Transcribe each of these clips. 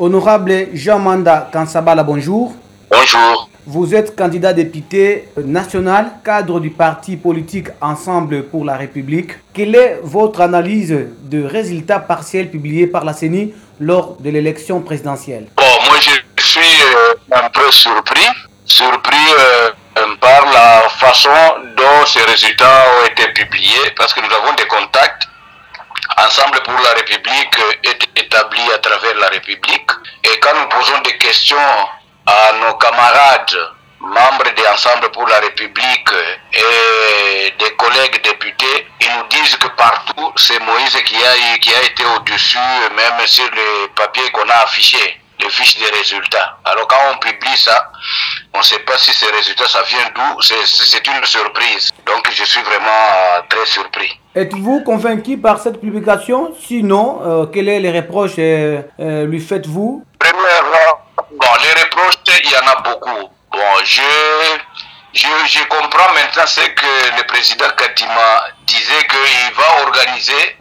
Honorable Jean-Manda Kansabala, bonjour. Bonjour. Vous êtes candidat député national, cadre du parti politique Ensemble pour la République. Quelle est votre analyse de résultats partiels publiés par la CENI lors de l'élection présidentielle? Bon, moi je suis euh, un peu surpris, surpris euh, par la façon dont ces résultats ont été publiés, parce que nous avons des contacts Ensemble pour la République est établi à travers la République. Et quand nous posons des questions à nos camarades membres d'Ensemble pour la République et des collègues députés, ils nous disent que partout, c'est Moïse qui a, qui a été au-dessus, même sur les papiers qu'on a affichés les fiches des résultats. Alors quand on publie ça, on ne sait pas si ces résultats, ça vient d'où, c'est une surprise. Donc je suis vraiment euh, très surpris. Êtes-vous convaincu par cette publication? Sinon, euh, quels sont les reproches euh, lui faites-vous? Premièrement, bon, les reproches, il y en a beaucoup. Bon, je, je, je comprends maintenant ce que le président Kadima disait qu'il va organiser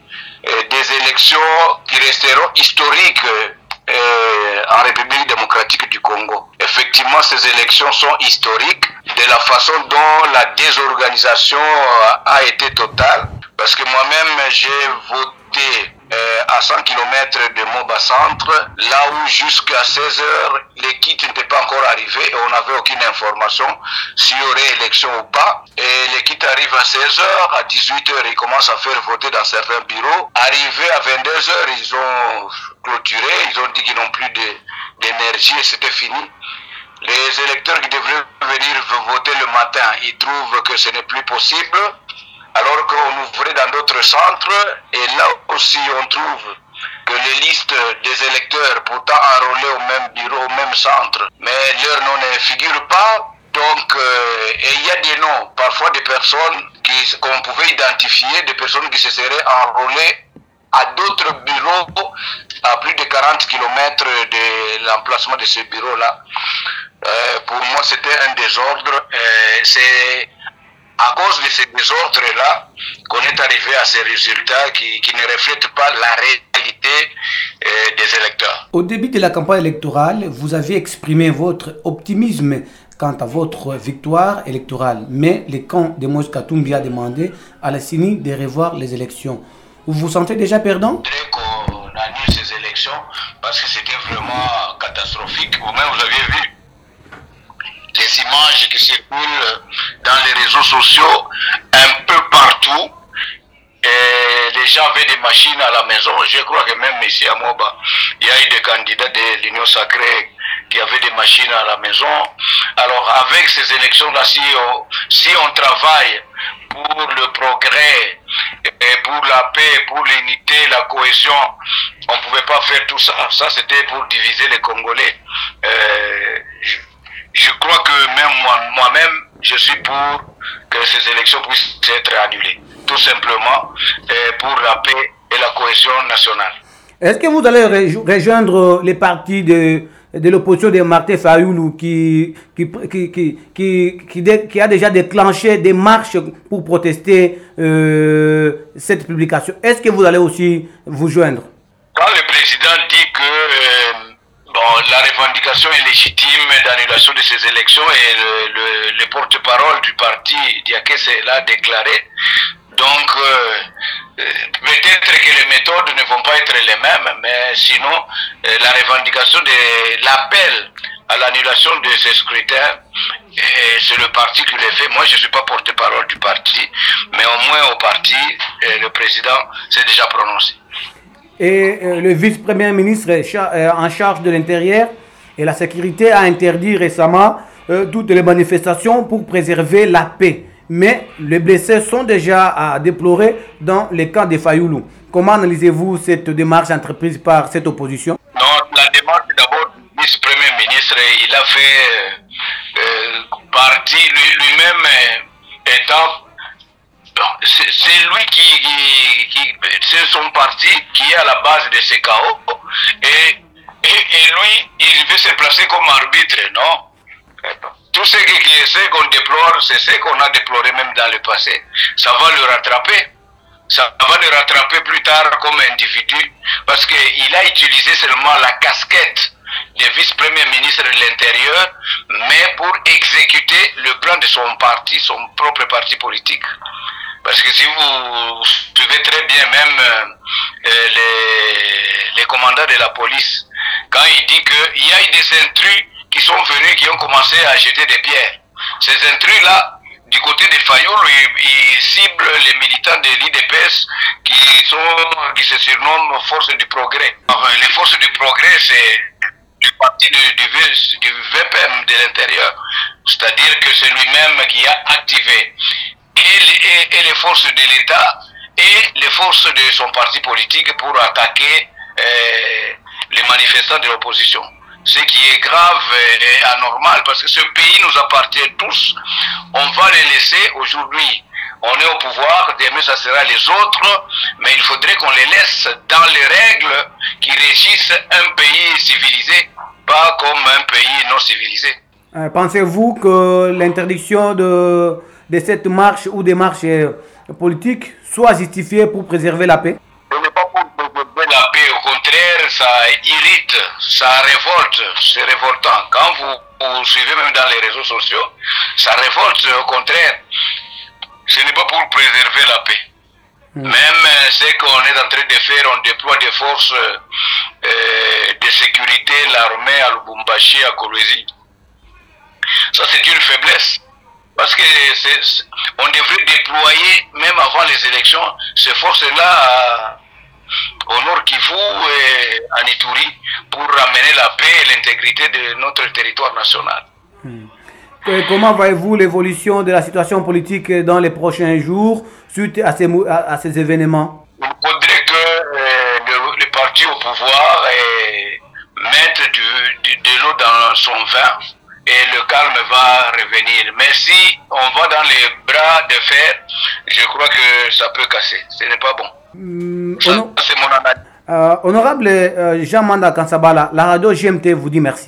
des élections qui resteront historiques en République démocratique du Congo. Effectivement, ces élections sont historiques de la façon dont la désorganisation a été totale. Parce que moi-même, j'ai voté à 100 km de Moba Centre, là où jusqu'à 16 heures, les kits n'étaient pas encore arrivés et on n'avait aucune information s'il y aurait élection ou pas. Et les kits arrivent à 16 heures, à 18 heures, ils commencent à faire voter dans certains bureaux. Arrivés à 22 heures, ils ont clôturé, ils ont dit qu'ils n'ont plus d'énergie et c'était fini. Les électeurs qui devraient venir voter le matin, ils trouvent que ce n'est plus possible alors qu'on ouvrait dans d'autres centres et là aussi on trouve que les listes des électeurs pourtant enrôlés au même bureau, au même centre, mais leur nom ne figure pas. Donc, et il y a des noms, parfois des personnes qu'on pouvait identifier, des personnes qui se seraient enrôlées à d'autres bureaux à plus de 40 km de l'emplacement de ce bureau-là. Euh, pour moi, c'était un désordre. c'est à cause de ces désordres-là qu'on est arrivé à ces résultats qui, ne reflètent pas la réalité euh, des électeurs. Au début de la campagne électorale, vous avez exprimé votre optimisme quant à votre victoire électorale, mais le camp de Moïse Katumbi a demandé à la CENI de revoir les élections. Vous vous sentez déjà perdant? Qu'on annule ces élections, parce que c'était vraiment catastrophique, vous-même vous aviez vu les images qui circulent dans les réseaux sociaux un peu partout. Les gens avaient des machines à la maison. Je crois que même ici à Moba, il y a eu des candidats de l'Union sacrée qui avaient des machines à la maison. Alors avec ces élections-là, si on, si on travaille pour le progrès, et pour la paix, pour l'unité, la cohésion, on ne pouvait pas faire tout ça. Ça, c'était pour diviser les Congolais. Euh, je crois que même moi, moi-même, je suis pour que ces élections puissent être annulées. Tout simplement pour la paix et la cohésion nationale. Est-ce que vous allez rejoindre les partis de, de l'opposition de Martin Fayoulou qui qui, qui, qui, a déjà déclenché des marches pour protester euh, cette publication? Est-ce que vous allez aussi vous joindre? Quand le président dit que euh, la revendication est légitime d'annulation de ces élections et le, le, le porte-parole du parti, Diakese, l'a déclaré. Donc, euh, peut-être que les méthodes ne vont pas être les mêmes, mais sinon, euh, la revendication de l'appel à l'annulation de ces scrutins, c'est le parti qui le fait. Moi, je ne suis pas porte-parole du parti, mais au moins au parti, le président s'est déjà prononcé et euh, le vice-premier ministre euh, en charge de l'intérieur et la sécurité a interdit récemment euh, toutes les manifestations pour préserver la paix. Mais les blessés sont déjà à déplorer dans les camps de Fayoulou. Comment analysez-vous cette démarche entreprise par cette opposition? Non, la démarche d'abord du vice-premier ministre, il a fait euh, partie lui-même étant c'est lui qui, c'est son parti qui est à la base de ces chaos et, et lui il veut se placer comme arbitre non? Tout ce qu'on déplore c'est ce qu'on a déploré même dans le passé. Ça va le rattraper. Ça va le rattraper plus tard comme individu. Parce qu'il a utilisé seulement la casquette l'Intérieur, mais pour exécuter le plan de son parti, son propre parti politique. Parce que si vous suivez très bien même euh, les, les commandants de la police, quand il dit qu'il y a eu des intrus qui sont venus, qui ont commencé à jeter des pierres. Ces intrus-là, du côté des Fayoul, ils, ciblent les militants de l'IDPS qui, sont, qui se surnomment Forces du Progrès. les Forces du Progrès, c'est du parti du, du, VPM de l'intérieur. C'est-à-dire que c'est lui-même qui a activé et, les forces de l'État et les forces de son parti politique pour attaquer euh, les manifestants de l'opposition ce qui est grave et anormal parce que ce pays nous appartient tous. On va les laisser aujourd'hui. On est au pouvoir, demain ça sera les autres, mais il faudrait qu'on les laisse dans les règles qui régissent un pays civilisé, pas comme un pays non civilisé. Euh, pensez-vous que l'interdiction de, de cette marche ou des marches euh, politiques soit justifiée pour préserver la paix? Ça irrite, ça révolte, c'est révoltant. Quand vous, suivez même dans les réseaux sociaux, ça révolte, au contraire. Ce n'est pas pour préserver la paix. Hmm. Même euh, ce qu'on est en train de faire, on déploie des forces euh, de sécurité, l'armée à Lubumbashi, à Kolwezi. Ça, c'est une faiblesse. Parce que on devrait déployer, même avant les élections, ces forces-là au Nord Kivu et en Ituri pour ramener la paix et l'intégrité de notre territoire national. Hmm. comment voyez-vous l'évolution de la situation politique dans les prochains jours suite à ces, à, ces événements? Il faudrait que euh, le, parti au pouvoir mette de l'eau dans son vin et le calme va revenir. Mais si on va dans les bras de fer, je crois que ça peut casser. Ce n'est pas bon. C'est mon analyse. Euh, honorable euh, Jean Manda Kansabala, la radio GMT vous dit merci.